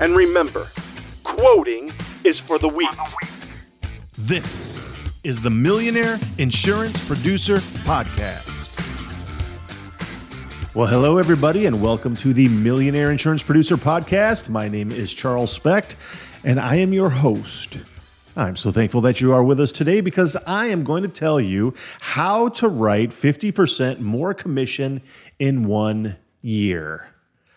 And remember quoting is for the weak. This is the Millionaire Insurance Producer Podcast. Well, hello, everybody, and welcome to the Millionaire Insurance Producer Podcast. My name is Charles Specht, and I am your host. I'm so thankful that you are with us today because I am going to tell you how to write 50% more commission in one year.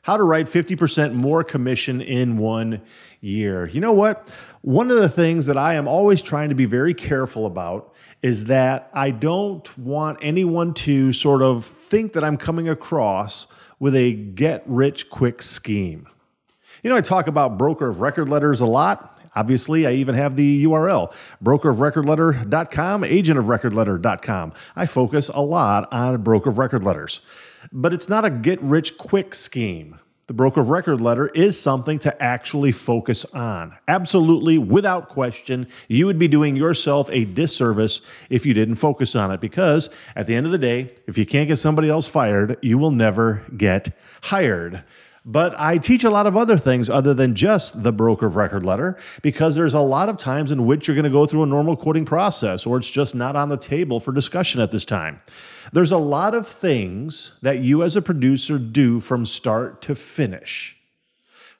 How to write 50% more commission in one year. You know what? One of the things that I am always trying to be very careful about is that I don't want anyone to sort of think that I'm coming across with a get rich quick scheme. You know, I talk about broker of record letters a lot. Obviously, I even have the URL, brokerofrecordletter.com, agentofrecordletter.com. I focus a lot on broker of record letters, but it's not a get rich quick scheme. The broker of record letter is something to actually focus on. Absolutely, without question, you would be doing yourself a disservice if you didn't focus on it because at the end of the day, if you can't get somebody else fired, you will never get hired. But I teach a lot of other things other than just the broker of record letter because there's a lot of times in which you're going to go through a normal quoting process or it's just not on the table for discussion at this time. There's a lot of things that you as a producer do from start to finish.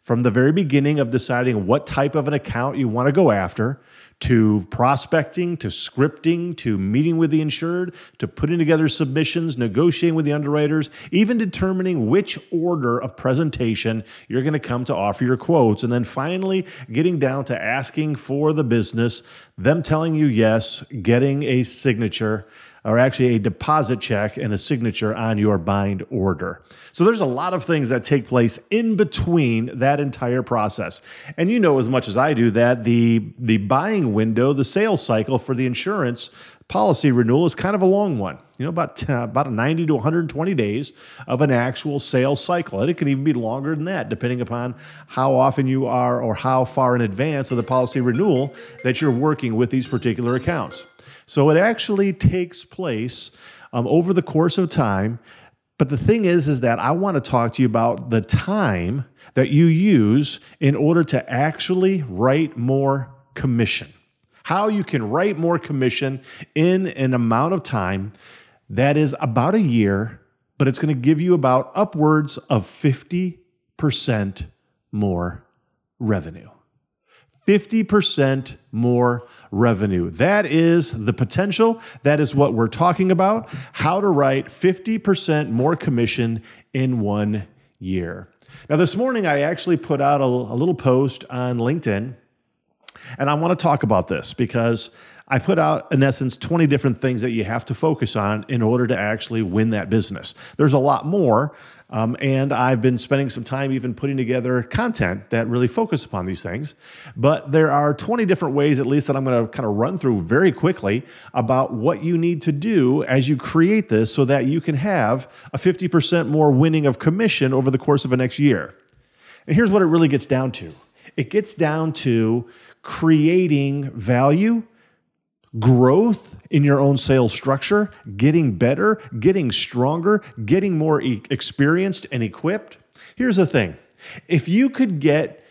From the very beginning of deciding what type of an account you want to go after, to prospecting, to scripting, to meeting with the insured, to putting together submissions, negotiating with the underwriters, even determining which order of presentation you're going to come to offer your quotes, and then finally getting down to asking for the business, them telling you yes, getting a signature or actually a deposit check and a signature on your bind order. So there's a lot of things that take place in between that entire process. And you know as much as I do that the the buying window, the sales cycle for the insurance policy renewal is kind of a long one. You know, about uh, about 90 to 120 days of an actual sales cycle. And it can even be longer than that, depending upon how often you are or how far in advance of the policy renewal that you're working with these particular accounts. So it actually takes place um, over the course of time. But the thing is, is that I want to talk to you about the time that you use in order to actually write more commission. How you can write more commission in an amount of time that is about a year, but it's going to give you about upwards of 50% more revenue. 50% more revenue. That is the potential. That is what we're talking about. How to write 50% more commission in one year. Now, this morning, I actually put out a, a little post on LinkedIn, and I want to talk about this because I put out, in essence, 20 different things that you have to focus on in order to actually win that business. There's a lot more, um, and I've been spending some time even putting together content that really focus upon these things. But there are 20 different ways, at least, that I'm going to kind of run through very quickly about what you need to do as you create this so that you can have a 50% more winning of commission over the course of the next year. And here's what it really gets down to it gets down to creating value growth in your own sales structure, getting better, getting stronger, getting more e- experienced and equipped. Here's the thing. If you could get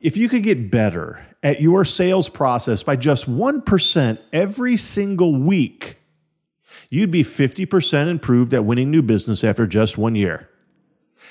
if you could get better at your sales process by just 1% every single week, you'd be 50% improved at winning new business after just 1 year.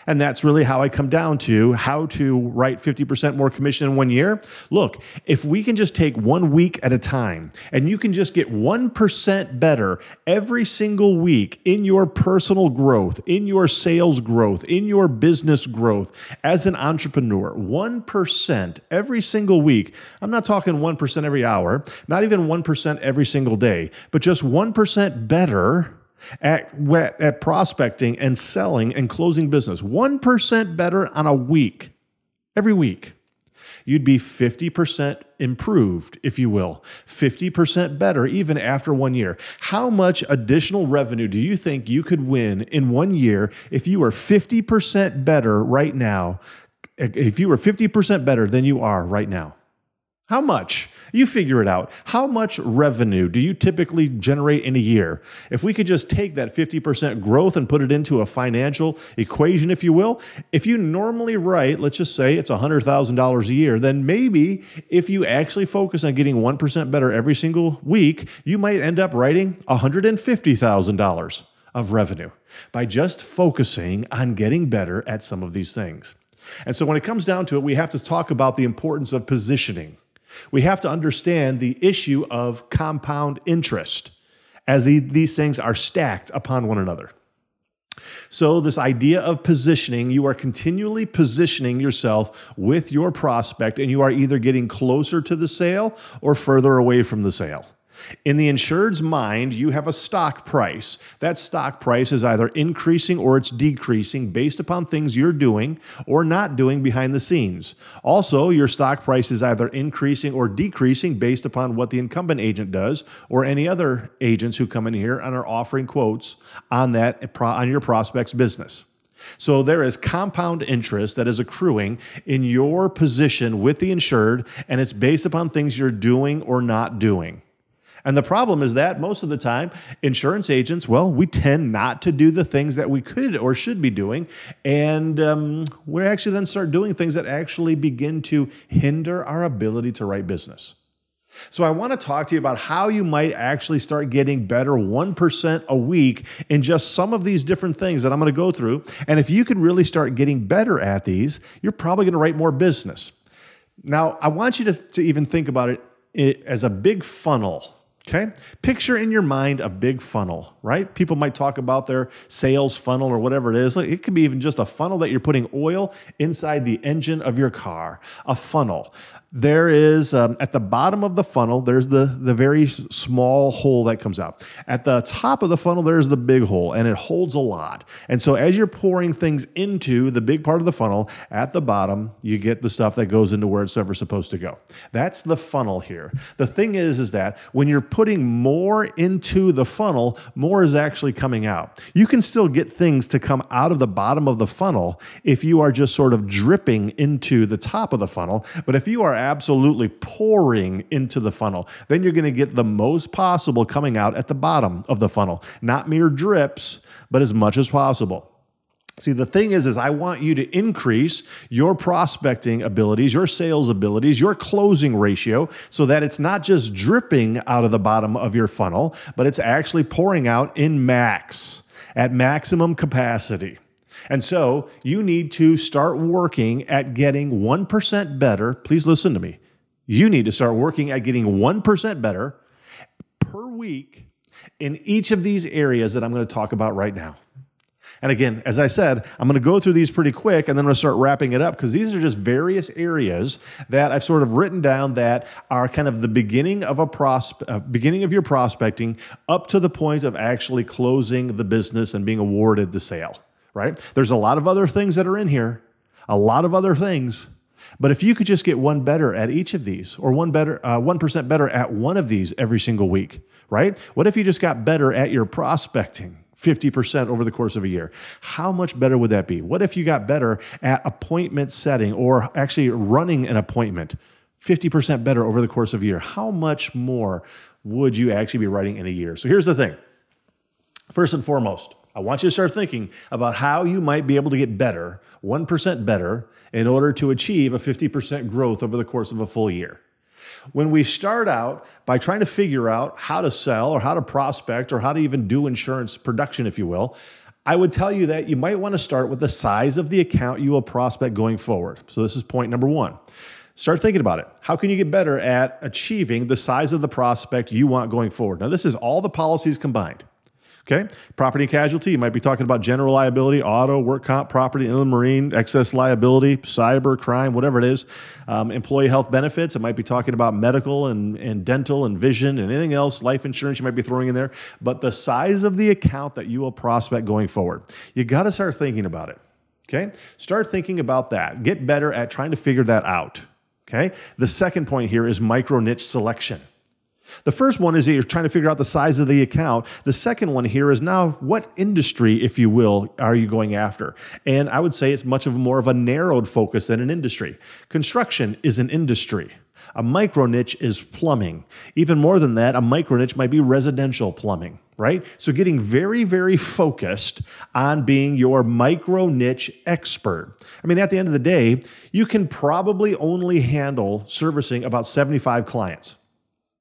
And that's really how I come down to how to write 50% more commission in one year. Look, if we can just take one week at a time and you can just get 1% better every single week in your personal growth, in your sales growth, in your business growth as an entrepreneur, 1% every single week. I'm not talking 1% every hour, not even 1% every single day, but just 1% better at, at prospecting and selling and closing business. 1% better on a week, every week. You'd be 50% improved, if you will, 50% better even after one year. How much additional revenue do you think you could win in one year if you were 50% better right now? If you were 50% better than you are right now? How much? You figure it out. How much revenue do you typically generate in a year? If we could just take that 50% growth and put it into a financial equation, if you will, if you normally write, let's just say it's $100,000 a year, then maybe if you actually focus on getting 1% better every single week, you might end up writing $150,000 of revenue by just focusing on getting better at some of these things. And so when it comes down to it, we have to talk about the importance of positioning. We have to understand the issue of compound interest as these things are stacked upon one another. So, this idea of positioning, you are continually positioning yourself with your prospect, and you are either getting closer to the sale or further away from the sale. In the insured's mind, you have a stock price. That stock price is either increasing or it's decreasing based upon things you're doing or not doing behind the scenes. Also, your stock price is either increasing or decreasing based upon what the incumbent agent does or any other agents who come in here and are offering quotes on that on your prospect's business. So there is compound interest that is accruing in your position with the insured, and it's based upon things you're doing or not doing. And the problem is that most of the time, insurance agents, well, we tend not to do the things that we could or should be doing. And um, we actually then start doing things that actually begin to hinder our ability to write business. So, I want to talk to you about how you might actually start getting better 1% a week in just some of these different things that I'm going to go through. And if you could really start getting better at these, you're probably going to write more business. Now, I want you to, to even think about it as a big funnel Okay. Picture in your mind a big funnel, right? People might talk about their sales funnel or whatever it is. It could be even just a funnel that you're putting oil inside the engine of your car, a funnel there is um, at the bottom of the funnel there's the the very small hole that comes out. At the top of the funnel there's the big hole and it holds a lot. And so as you're pouring things into the big part of the funnel at the bottom you get the stuff that goes into where it's ever supposed to go. That's the funnel here. The thing is is that when you're putting more into the funnel more is actually coming out. You can still get things to come out of the bottom of the funnel if you are just sort of dripping into the top of the funnel but if you are absolutely pouring into the funnel, then you're going to get the most possible coming out at the bottom of the funnel. Not mere drips, but as much as possible. See, the thing is, is I want you to increase your prospecting abilities, your sales abilities, your closing ratio, so that it's not just dripping out of the bottom of your funnel, but it's actually pouring out in max, at maximum capacity. And so you need to start working at getting 1% better. Please listen to me. You need to start working at getting 1% better per week in each of these areas that I'm going to talk about right now. And again, as I said, I'm going to go through these pretty quick and then I'm going to start wrapping it up because these are just various areas that I've sort of written down that are kind of the beginning of a prospe- uh, beginning of your prospecting up to the point of actually closing the business and being awarded the sale right? There's a lot of other things that are in here, a lot of other things. But if you could just get one better at each of these, or one better, uh, one uh, better at one of these every single week, right? What if you just got better at your prospecting? 50% over the course of a year. How much better would that be? What if you got better at appointment setting or actually running an appointment? 50% better over the course of a year. How much more would you actually be writing in a year? So here's the thing. First and foremost, I want you to start thinking about how you might be able to get better, 1% better, in order to achieve a 50% growth over the course of a full year. When we start out by trying to figure out how to sell or how to prospect or how to even do insurance production, if you will, I would tell you that you might want to start with the size of the account you will prospect going forward. So, this is point number one. Start thinking about it. How can you get better at achieving the size of the prospect you want going forward? Now, this is all the policies combined. Okay. Property and casualty, you might be talking about general liability, auto, work comp, property, inland marine, excess liability, cyber, crime, whatever it is. Um, employee health benefits, it might be talking about medical and, and dental and vision and anything else, life insurance you might be throwing in there. But the size of the account that you will prospect going forward, you got to start thinking about it. Okay. Start thinking about that. Get better at trying to figure that out. Okay. The second point here is micro niche selection. The first one is that you're trying to figure out the size of the account. The second one here is now what industry, if you will, are you going after? And I would say it's much of more of a narrowed focus than an industry. Construction is an industry. A micro niche is plumbing. Even more than that, a micro niche might be residential plumbing, right? So getting very, very focused on being your micro niche expert. I mean, at the end of the day, you can probably only handle servicing about 75 clients.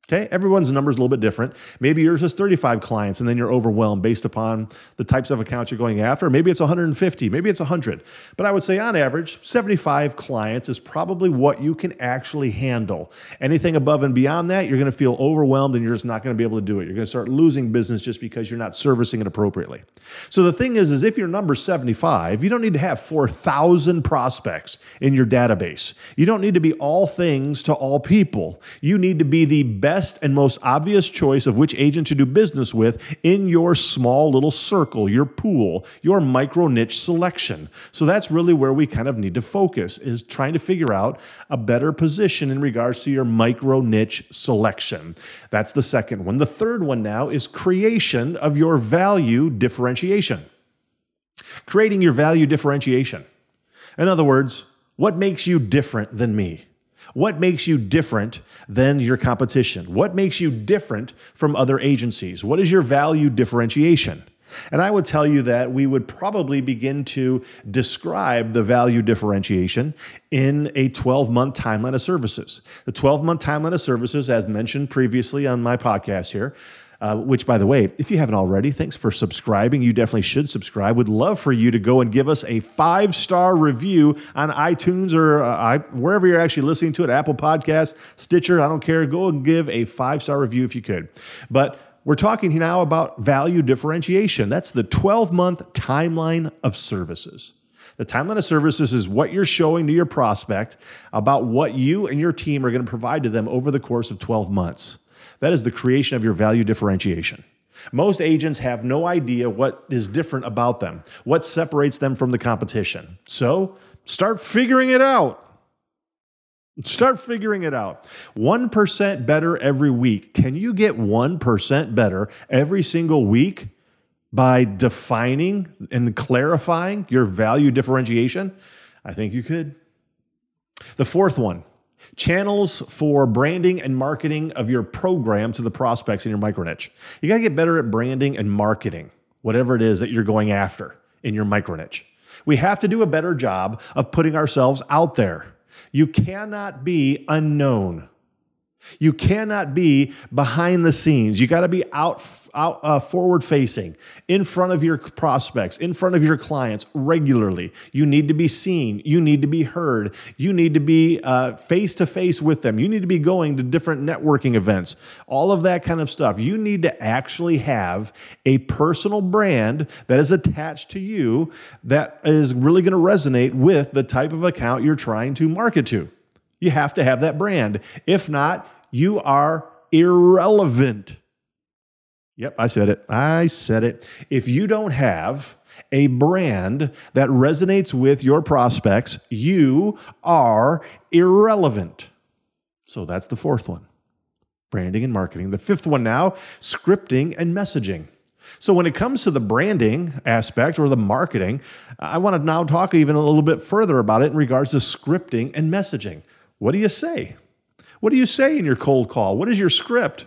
Okay, everyone's number is a little bit different. Maybe yours is 35 clients and then you're overwhelmed based upon the types of accounts you're going after. Maybe it's 150, maybe it's 100. But I would say on average, 75 clients is probably what you can actually handle. Anything above and beyond that, you're going to feel overwhelmed and you're just not going to be able to do it. You're going to start losing business just because you're not servicing it appropriately. So the thing is is if your number's 75, you don't need to have 4,000 prospects in your database. You don't need to be all things to all people. You need to be the best best and most obvious choice of which agent to do business with in your small little circle, your pool, your micro niche selection. So that's really where we kind of need to focus is trying to figure out a better position in regards to your micro niche selection. That's the second one. The third one now is creation of your value differentiation. Creating your value differentiation. In other words, what makes you different than me? What makes you different than your competition? What makes you different from other agencies? What is your value differentiation? And I would tell you that we would probably begin to describe the value differentiation in a 12 month timeline of services. The 12 month timeline of services, as mentioned previously on my podcast here, uh, which, by the way, if you haven't already, thanks for subscribing. You definitely should subscribe. Would love for you to go and give us a five star review on iTunes or uh, I, wherever you're actually listening to it, Apple Podcast, Stitcher. I don't care. Go and give a five star review if you could. But we're talking now about value differentiation. That's the 12 month timeline of services. The timeline of services is what you're showing to your prospect about what you and your team are going to provide to them over the course of 12 months. That is the creation of your value differentiation. Most agents have no idea what is different about them, what separates them from the competition. So start figuring it out. Start figuring it out. 1% better every week. Can you get 1% better every single week by defining and clarifying your value differentiation? I think you could. The fourth one channels for branding and marketing of your program to the prospects in your micro niche. You got to get better at branding and marketing, whatever it is that you're going after in your micro niche. We have to do a better job of putting ourselves out there. You cannot be unknown. You cannot be behind the scenes. You got to be out, out uh, forward facing, in front of your prospects, in front of your clients regularly. You need to be seen. You need to be heard. You need to be face to face with them. You need to be going to different networking events, all of that kind of stuff. You need to actually have a personal brand that is attached to you that is really going to resonate with the type of account you're trying to market to. You have to have that brand. If not, you are irrelevant. Yep, I said it. I said it. If you don't have a brand that resonates with your prospects, you are irrelevant. So that's the fourth one branding and marketing. The fifth one now scripting and messaging. So, when it comes to the branding aspect or the marketing, I want to now talk even a little bit further about it in regards to scripting and messaging. What do you say? What do you say in your cold call? What is your script?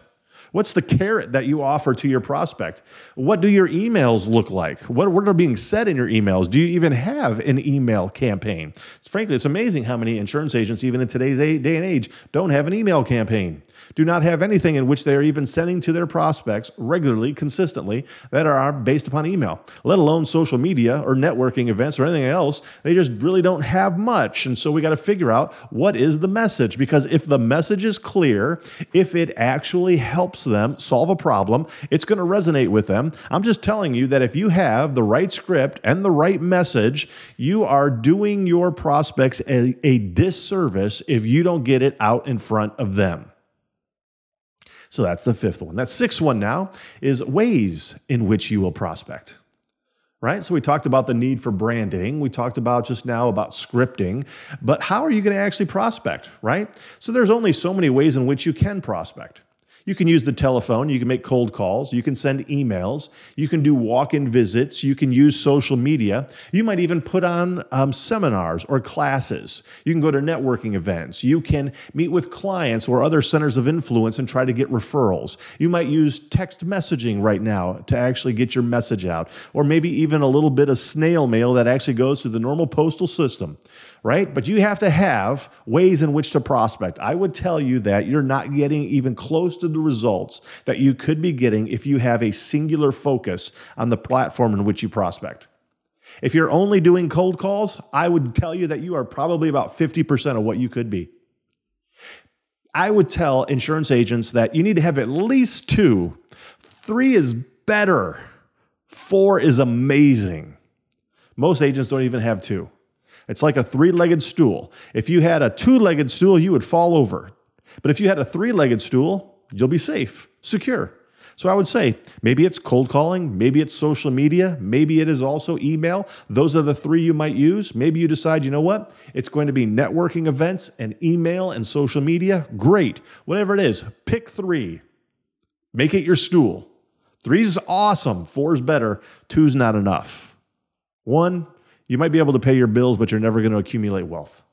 What's the carrot that you offer to your prospect? What do your emails look like? What, what are being said in your emails? Do you even have an email campaign? It's, frankly, it's amazing how many insurance agents, even in today's day and age, don't have an email campaign, do not have anything in which they are even sending to their prospects regularly, consistently, that are based upon email, let alone social media or networking events or anything else. They just really don't have much. And so we got to figure out what is the message because if the message is clear, if it actually helps them solve a problem, it's going to resonate with them. I'm just telling you that if you have the right script and the right message, you are doing your prospects a, a disservice if you don't get it out in front of them. So that's the fifth one. That sixth one now is ways in which you will prospect right? So we talked about the need for branding. We talked about just now about scripting, but how are you going to actually prospect, right? So there's only so many ways in which you can prospect. You can use the telephone, you can make cold calls, you can send emails, you can do walk in visits, you can use social media. You might even put on um, seminars or classes. You can go to networking events. You can meet with clients or other centers of influence and try to get referrals. You might use text messaging right now to actually get your message out, or maybe even a little bit of snail mail that actually goes through the normal postal system right? But you have to have ways in which to prospect. I would tell you that you're not getting even close to the results that you could be getting if you have a singular focus on the platform in which you prospect. If you're only doing cold calls, I would tell you that you are probably about 50% of what you could be. I would tell insurance agents that you need to have at least two. Three is better. Four is amazing. Most agents don't even have two. It's like a three legged stool. If you had a two legged stool, you would fall over. But if you had a three legged stool, you'll be safe, secure. So I would say maybe it's cold calling, maybe it's social media, maybe it is also email. Those are the three you might use. Maybe you decide, you know what? It's going to be networking events and email and social media. Great. Whatever it is, pick three. Make it your stool. Three is awesome. Four is better. Two's not enough. One, you might be able to pay your bills, but you're never going to accumulate wealth.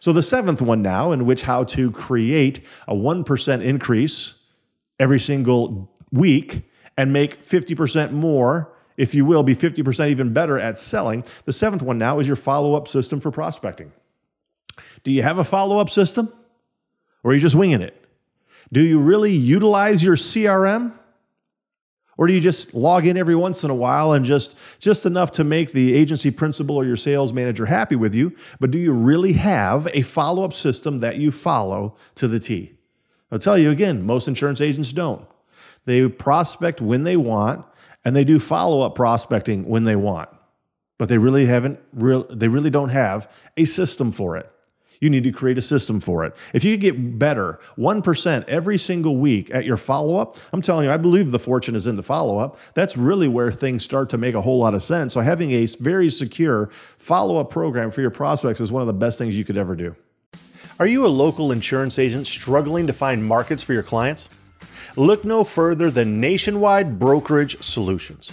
So, the seventh one now, in which how to create a 1% increase every single week and make 50% more, if you will, be 50% even better at selling. The seventh one now is your follow up system for prospecting. Do you have a follow up system or are you just winging it? Do you really utilize your CRM? Or do you just log in every once in a while and just just enough to make the agency principal or your sales manager happy with you, but do you really have a follow-up system that you follow to the T? I'll tell you again, most insurance agents don't. They prospect when they want and they do follow-up prospecting when they want. But they really haven't real they really don't have a system for it. You need to create a system for it. If you get better 1% every single week at your follow up, I'm telling you, I believe the fortune is in the follow up. That's really where things start to make a whole lot of sense. So, having a very secure follow up program for your prospects is one of the best things you could ever do. Are you a local insurance agent struggling to find markets for your clients? Look no further than Nationwide Brokerage Solutions.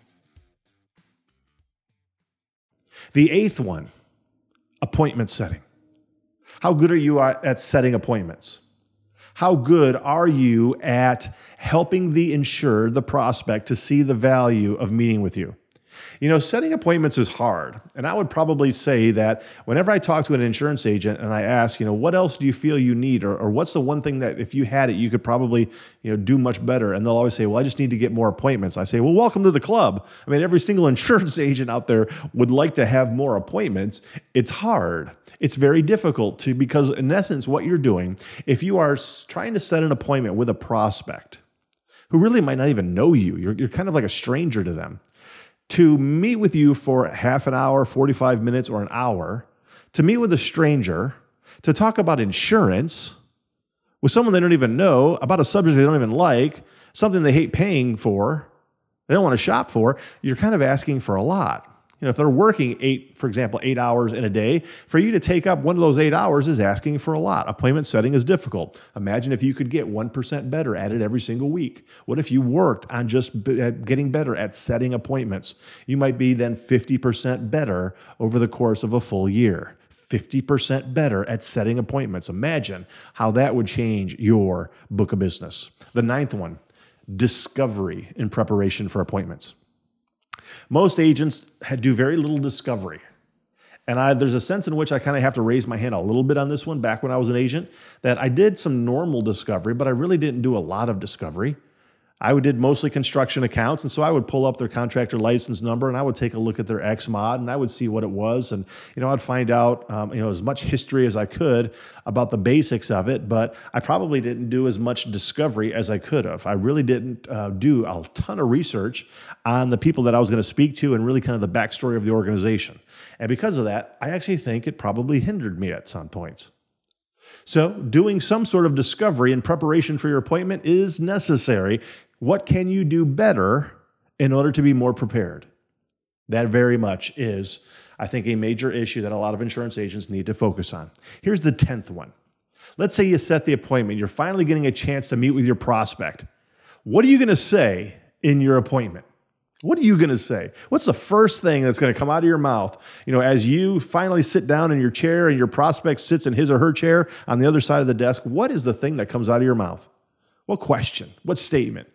The eighth one, appointment setting. How good are you at setting appointments? How good are you at helping the insured, the prospect, to see the value of meeting with you? You know, setting appointments is hard. And I would probably say that whenever I talk to an insurance agent and I ask, you know, what else do you feel you need? Or, or what's the one thing that if you had it, you could probably, you know, do much better? And they'll always say, well, I just need to get more appointments. I say, well, welcome to the club. I mean, every single insurance agent out there would like to have more appointments. It's hard. It's very difficult to, because in essence, what you're doing, if you are trying to set an appointment with a prospect, who really might not even know you. You're, you're kind of like a stranger to them to meet with you for half an hour, 45 minutes, or an hour, to meet with a stranger, to talk about insurance with someone they don't even know, about a subject they don't even like, something they hate paying for, they don't want to shop for, you're kind of asking for a lot. You know, if they're working eight, for example, eight hours in a day, for you to take up one of those eight hours is asking for a lot. Appointment setting is difficult. Imagine if you could get 1% better at it every single week. What if you worked on just uh, getting better at setting appointments? You might be then 50% better over the course of a full year. 50% better at setting appointments. Imagine how that would change your book of business. The ninth one discovery in preparation for appointments. Most agents do very little discovery. And I, there's a sense in which I kind of have to raise my hand a little bit on this one back when I was an agent that I did some normal discovery, but I really didn't do a lot of discovery. I did mostly construction accounts, and so I would pull up their contractor license number and I would take a look at their X mod and I would see what it was, and you know I'd find out um, you know as much history as I could about the basics of it. But I probably didn't do as much discovery as I could have. I really didn't uh, do a ton of research on the people that I was going to speak to and really kind of the backstory of the organization. And because of that, I actually think it probably hindered me at some points. So, doing some sort of discovery in preparation for your appointment is necessary what can you do better in order to be more prepared? That very much is, I think, a major issue that a lot of insurance agents need to focus on. Here's the 10th one. Let's say you set the appointment, you're finally getting a chance to meet with your prospect. What are you going to say in your appointment? What are you going to say? What's the first thing that's going to come out of your mouth? You know, as you finally sit down in your chair and your prospect sits in his or her chair on the other side of the desk, what is the thing that comes out of your mouth? What question? What statement?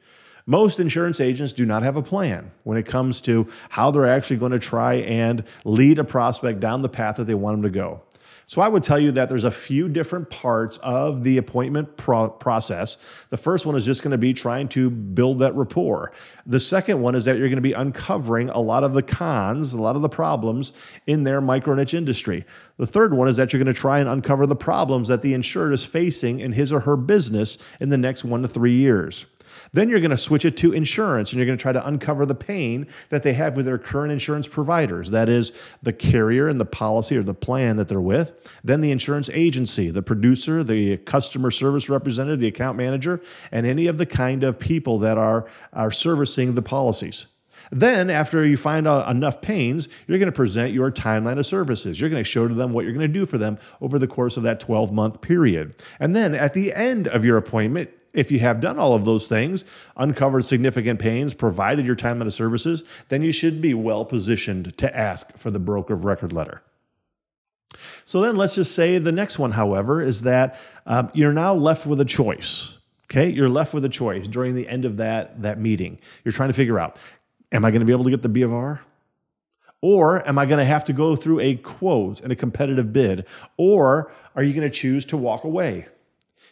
Most insurance agents do not have a plan when it comes to how they're actually going to try and lead a prospect down the path that they want them to go. So I would tell you that there's a few different parts of the appointment pro- process. The first one is just going to be trying to build that rapport. The second one is that you're going to be uncovering a lot of the cons, a lot of the problems in their micro niche industry. The third one is that you're going to try and uncover the problems that the insured is facing in his or her business in the next 1 to 3 years. Then you're going to switch it to insurance and you're going to try to uncover the pain that they have with their current insurance providers. That is the carrier and the policy or the plan that they're with. Then the insurance agency, the producer, the customer service representative, the account manager, and any of the kind of people that are, are servicing the policies. Then, after you find out enough pains, you're going to present your timeline of services. You're going to show to them what you're going to do for them over the course of that 12 month period. And then at the end of your appointment, if you have done all of those things, uncovered significant pains, provided your timeline of services, then you should be well positioned to ask for the broker of record letter. So then let's just say the next one, however, is that um, you're now left with a choice. Okay, you're left with a choice during the end of that, that meeting. You're trying to figure out, am I going to be able to get the B of R? Or am I going to have to go through a quote and a competitive bid? Or are you going to choose to walk away?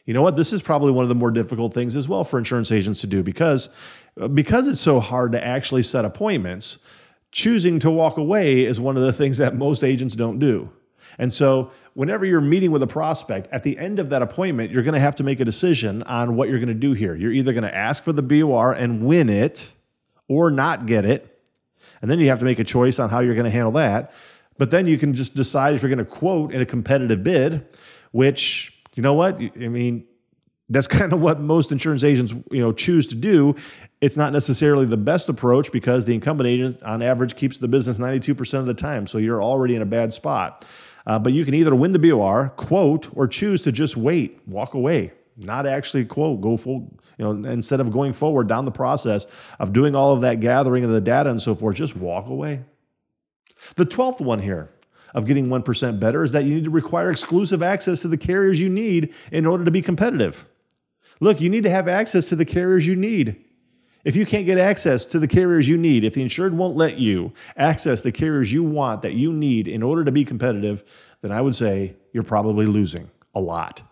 You know what? This is probably one of the more difficult things as well for insurance agents to do because uh, because it's so hard to actually set appointments. Choosing to walk away is one of the things that most agents don't do. And so, whenever you're meeting with a prospect, at the end of that appointment, you're going to have to make a decision on what you're going to do here. You're either going to ask for the BOR and win it or not get it. And then you have to make a choice on how you're going to handle that. But then you can just decide if you're going to quote in a competitive bid, which you know what? I mean, that's kind of what most insurance agents, you know, choose to do. It's not necessarily the best approach because the incumbent agent, on average, keeps the business 92% of the time. So you're already in a bad spot. Uh, but you can either win the BOR, quote, or choose to just wait, walk away, not actually quote, go full, you know, instead of going forward down the process of doing all of that gathering of the data and so forth, just walk away. The 12th one here of getting 1% better is that you need to require exclusive access to the carriers you need in order to be competitive. Look, you need to have access to the carriers you need. If you can't get access to the carriers you need, if the insured won't let you access the carriers you want that you need in order to be competitive, then I would say you're probably losing a lot.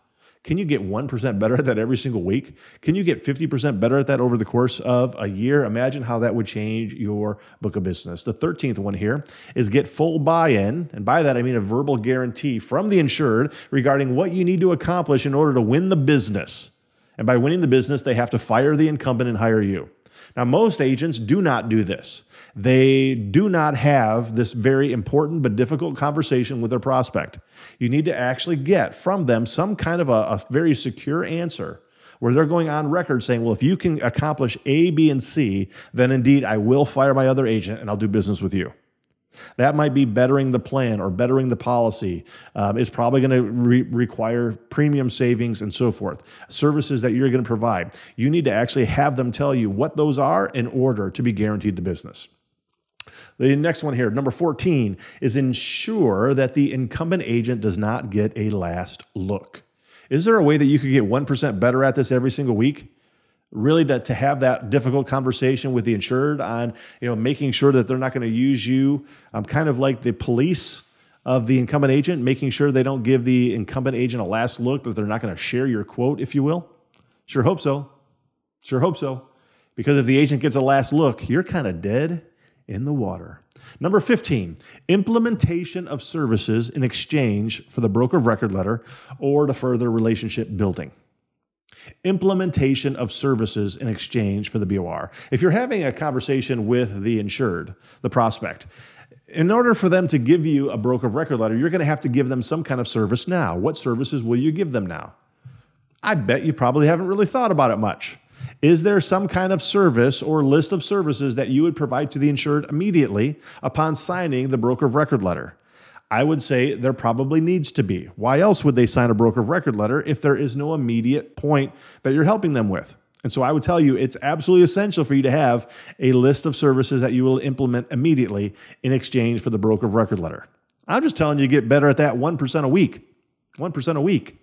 Can you get 1% better at that every single week? Can you get 50% better at that over the course of a year? Imagine how that would change your book of business. The 13th one here is get full buy in. And by that, I mean a verbal guarantee from the insured regarding what you need to accomplish in order to win the business. And by winning the business, they have to fire the incumbent and hire you. Now, most agents do not do this. They do not have this very important but difficult conversation with their prospect. You need to actually get from them some kind of a, a very secure answer where they're going on record saying, well, if you can accomplish A, B, and C, then indeed I will fire my other agent and I'll do business with you. That might be bettering the plan or bettering the policy. Um, it's probably going to re- require premium savings and so forth. Services that you're going to provide. You need to actually have them tell you what those are in order to be guaranteed the business. The next one here, number 14, is ensure that the incumbent agent does not get a last look. Is there a way that you could get 1% better at this every single week? Really to, to have that difficult conversation with the insured on you know making sure that they're not going to use you um, kind of like the police of the incumbent agent making sure they don't give the incumbent agent a last look that they're not going to share your quote if you will. Sure hope so. Sure hope so. Because if the agent gets a last look you're kind of dead in the water. Number 15, implementation of services in exchange for the broker of record letter or to further relationship building implementation of services in exchange for the BOR. If you're having a conversation with the insured, the prospect, in order for them to give you a broker of record letter, you're going to have to give them some kind of service now. What services will you give them now? I bet you probably haven't really thought about it much. Is there some kind of service or list of services that you would provide to the insured immediately upon signing the broker of record letter? I would say there probably needs to be. Why else would they sign a broker of record letter if there is no immediate point that you're helping them with? And so I would tell you it's absolutely essential for you to have a list of services that you will implement immediately in exchange for the broker of record letter. I'm just telling you, get better at that 1% a week. 1% a week.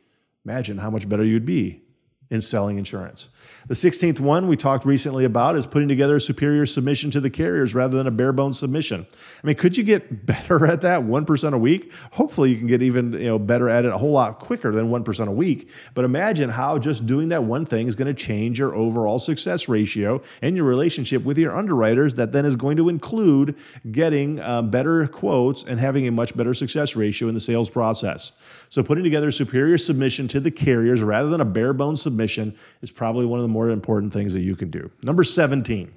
Imagine how much better you'd be in selling insurance. The 16th one we talked recently about is putting together a superior submission to the carriers rather than a bare bones submission. I mean, could you get better at that 1% a week? Hopefully you can get even, you know, better at it a whole lot quicker than 1% a week. But imagine how just doing that one thing is going to change your overall success ratio and your relationship with your underwriters that then is going to include getting um, better quotes and having a much better success ratio in the sales process. So putting together a superior submission to the carriers rather than a bare bones submission is probably one of the more more important things that you can do. Number 17,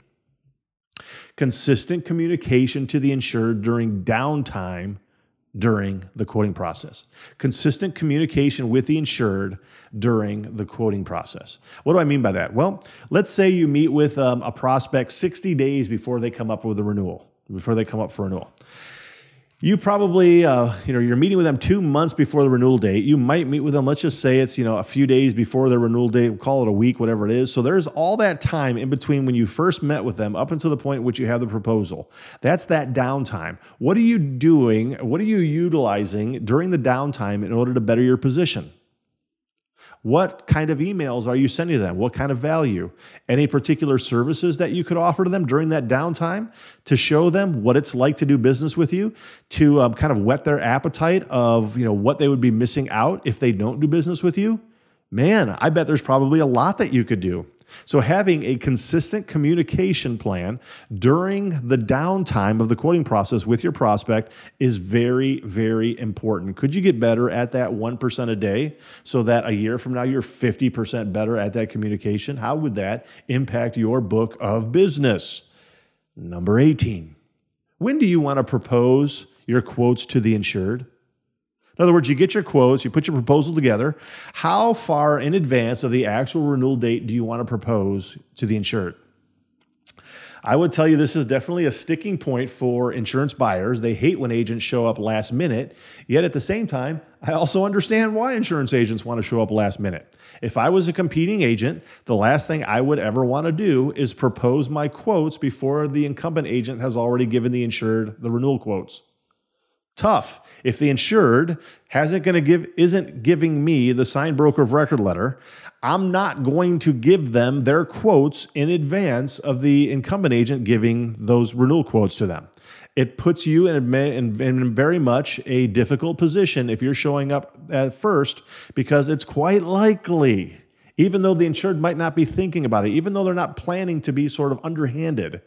consistent communication to the insured during downtime during the quoting process. Consistent communication with the insured during the quoting process. What do I mean by that? Well, let's say you meet with um, a prospect 60 days before they come up with a renewal, before they come up for renewal you probably uh, you know you're meeting with them two months before the renewal date. You might meet with them let's just say it's you know a few days before the renewal date we'll call it a week whatever it is. So there's all that time in between when you first met with them up until the point which you have the proposal. That's that downtime. What are you doing what are you utilizing during the downtime in order to better your position what kind of emails are you sending them? What kind of value? Any particular services that you could offer to them during that downtime to show them what it's like to do business with you, to um, kind of whet their appetite of you know what they would be missing out if they don't do business with you? Man, I bet there's probably a lot that you could do. So, having a consistent communication plan during the downtime of the quoting process with your prospect is very, very important. Could you get better at that 1% a day so that a year from now you're 50% better at that communication? How would that impact your book of business? Number 18. When do you want to propose your quotes to the insured? In other words, you get your quotes, you put your proposal together. How far in advance of the actual renewal date do you want to propose to the insured? I would tell you this is definitely a sticking point for insurance buyers. They hate when agents show up last minute. Yet at the same time, I also understand why insurance agents want to show up last minute. If I was a competing agent, the last thing I would ever want to do is propose my quotes before the incumbent agent has already given the insured the renewal quotes. Tough. If the insured hasn't going to give isn't giving me the signed broker of record letter, I'm not going to give them their quotes in advance of the incumbent agent giving those renewal quotes to them. It puts you in, in, in very much a difficult position if you're showing up at first because it's quite likely even though the insured might not be thinking about it, even though they're not planning to be sort of underhanded,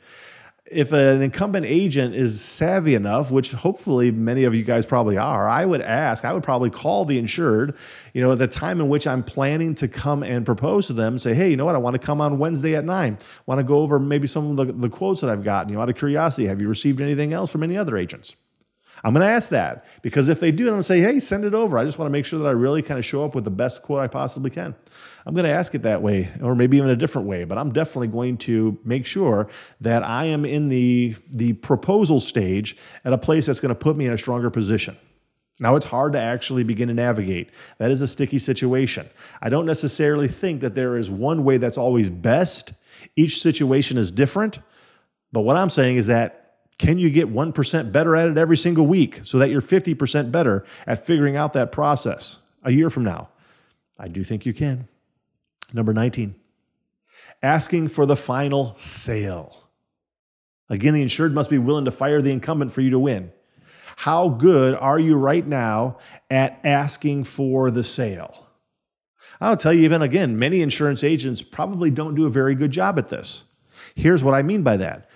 if an incumbent agent is savvy enough, which hopefully many of you guys probably are, I would ask, I would probably call the insured, you know, at the time in which I'm planning to come and propose to them, say, hey, you know what, I want to come on Wednesday at nine. Want to go over maybe some of the, the quotes that I've gotten, you know, out of curiosity. Have you received anything else from any other agents? I'm going to ask that because if they do, I'm going to say, hey, send it over. I just want to make sure that I really kind of show up with the best quote I possibly can. I'm going to ask it that way, or maybe even a different way, but I'm definitely going to make sure that I am in the, the proposal stage at a place that's going to put me in a stronger position. Now, it's hard to actually begin to navigate. That is a sticky situation. I don't necessarily think that there is one way that's always best. Each situation is different. But what I'm saying is that can you get 1% better at it every single week so that you're 50% better at figuring out that process a year from now? I do think you can. Number 19, asking for the final sale. Again, the insured must be willing to fire the incumbent for you to win. How good are you right now at asking for the sale? I'll tell you, even again, many insurance agents probably don't do a very good job at this. Here's what I mean by that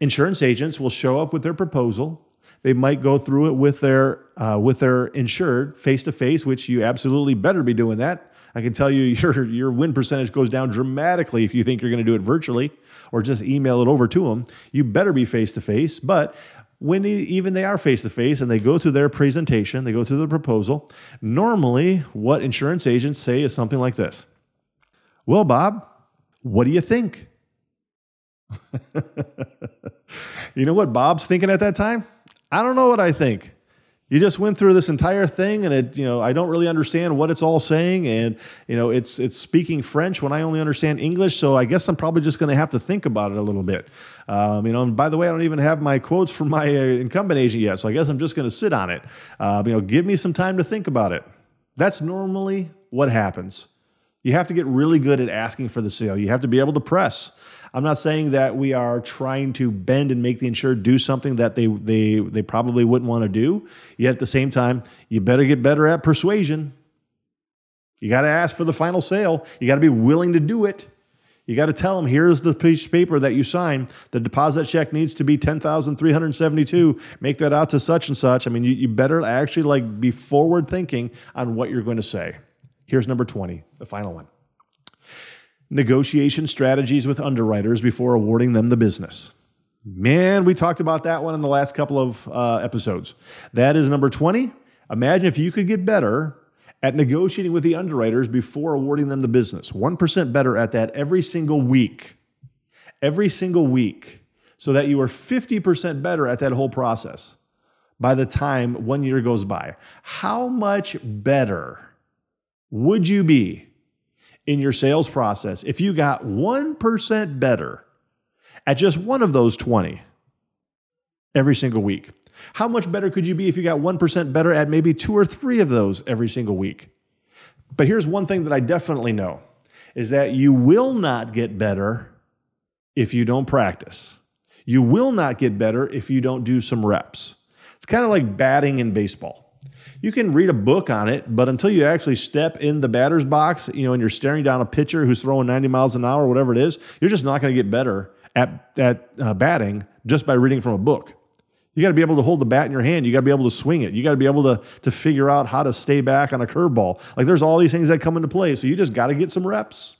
insurance agents will show up with their proposal. They might go through it with their uh, with their insured face to face, which you absolutely better be doing that. I can tell you your your win percentage goes down dramatically if you think you're going to do it virtually or just email it over to them. You better be face to face. But when even they are face to face and they go through their presentation, they go through the proposal, normally what insurance agents say is something like this Well, Bob, what do you think? you know what Bob's thinking at that time? I don't know what I think you just went through this entire thing and it you know i don't really understand what it's all saying and you know it's it's speaking french when i only understand english so i guess i'm probably just going to have to think about it a little bit. Um, you know and by the way i don't even have my quotes from my uh, incumbent agent yet so i guess i'm just going to sit on it. Uh, you know give me some time to think about it. That's normally what happens. You have to get really good at asking for the sale you have to be able to press I'm not saying that we are trying to bend and make the insured do something that they they they probably wouldn't want to do. Yet at the same time, you better get better at persuasion. You got to ask for the final sale. You got to be willing to do it. You got to tell them, here's the piece of paper that you sign. The deposit check needs to be 10,372. Make that out to such and such. I mean, you, you better actually like be forward thinking on what you're going to say. Here's number 20, the final one negotiation strategies with underwriters before awarding them the business. Man, we talked about that one in the last couple of uh, episodes. That is number 20. Imagine if you could get better at negotiating with the underwriters before awarding them the business. 1% better at that every single week. Every single week. So that you are 50% better at that whole process by the time one year goes by. How much better would you be in your sales process, if you got 1% better at just one of those 20 every single week, how much better could you be if you got 1% better at maybe two or three of those every single week? But here's one thing that I definitely know is that you will not get better if you don't practice. You will not get better if you don't do some reps. It's kind of like batting in baseball you can read a book on it, but until you actually step in the batter's box, you know, and you're staring down a pitcher who's throwing 90 miles an hour, whatever it is, you're just not going to get better at, at uh, batting just by reading from a book. You got to be able to hold the bat in your hand. You got to be able to swing it. You got to be able to, to figure out how to stay back on a curveball. Like there's all these things that come into play. So you just got to get some reps.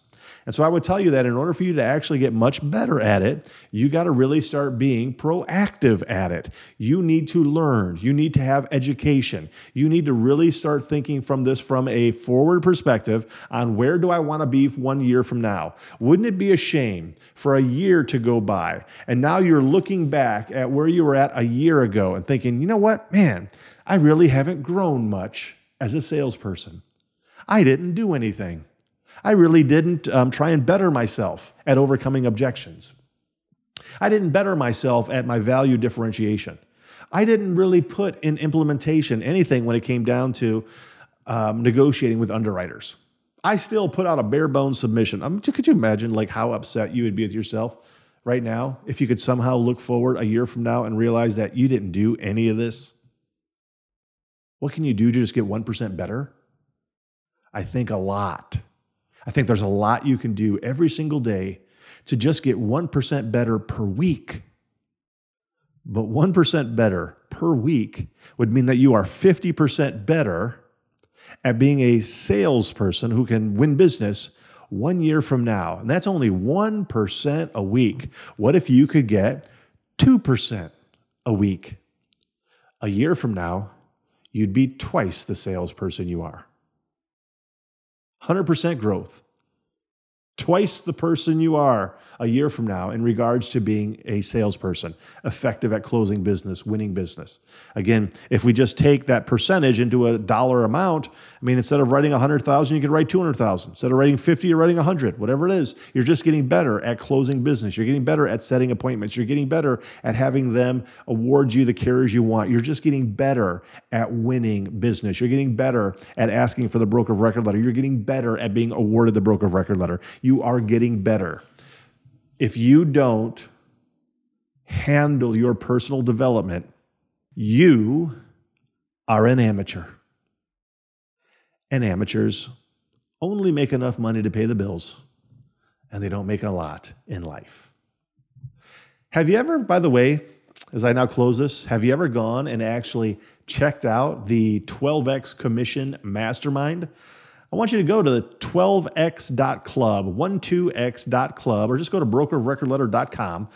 And so I would tell you that in order for you to actually get much better at it, you got to really start being proactive at it. You need to learn, you need to have education. You need to really start thinking from this from a forward perspective on where do I want to be one year from now? Wouldn't it be a shame for a year to go by and now you're looking back at where you were at a year ago and thinking, you know what, man, I really haven't grown much as a salesperson. I didn't do anything. I really didn't um, try and better myself at overcoming objections. I didn't better myself at my value differentiation. I didn't really put in implementation anything when it came down to um, negotiating with underwriters. I still put out a bare bones submission. Um, could you imagine like how upset you would be with yourself right now if you could somehow look forward a year from now and realize that you didn't do any of this? What can you do to just get 1% better? I think a lot. I think there's a lot you can do every single day to just get 1% better per week. But 1% better per week would mean that you are 50% better at being a salesperson who can win business one year from now. And that's only 1% a week. What if you could get 2% a week? a year from now, you'd be twice the salesperson you are. 100% growth twice the person you are a year from now in regards to being a salesperson, effective at closing business, winning business. Again, if we just take that percentage into a dollar amount, I mean, instead of writing 100,000, you could write 200,000. Instead of writing 50, you're writing 100, whatever it is. You're just getting better at closing business. You're getting better at setting appointments. You're getting better at having them award you the carriers you want. You're just getting better at winning business. You're getting better at asking for the broker of record letter. You're getting better at being awarded the broker of record letter. You are getting better. If you don't handle your personal development, you are an amateur. And amateurs only make enough money to pay the bills, and they don't make a lot in life. Have you ever, by the way, as I now close this, have you ever gone and actually checked out the 12x Commission Mastermind? I want you to go to the 12x.club, 12x.club, or just go to brokerofrecordletter.com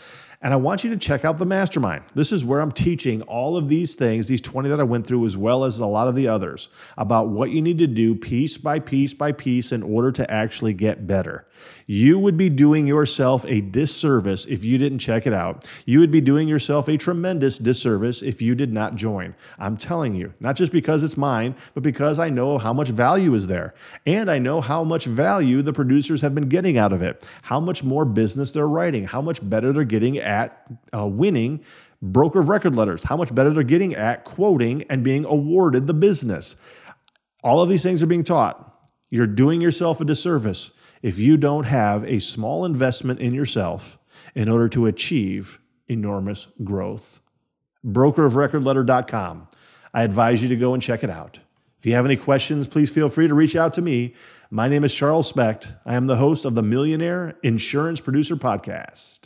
and I want you to check out the mastermind. This is where I'm teaching all of these things, these 20 that I went through, as well as a lot of the others, about what you need to do piece by piece by piece in order to actually get better. You would be doing yourself a disservice if you didn't check it out. You would be doing yourself a tremendous disservice if you did not join. I'm telling you, not just because it's mine, but because I know how much value is there. And I know how much value the producers have been getting out of it, how much more business they're writing, how much better they're getting at uh, winning broker of record letters, how much better they're getting at quoting and being awarded the business. All of these things are being taught. You're doing yourself a disservice if you don't have a small investment in yourself in order to achieve enormous growth. Brokerofrecordletter.com. I advise you to go and check it out. If you have any questions, please feel free to reach out to me. My name is Charles Specht. I am the host of the Millionaire Insurance Producer Podcast.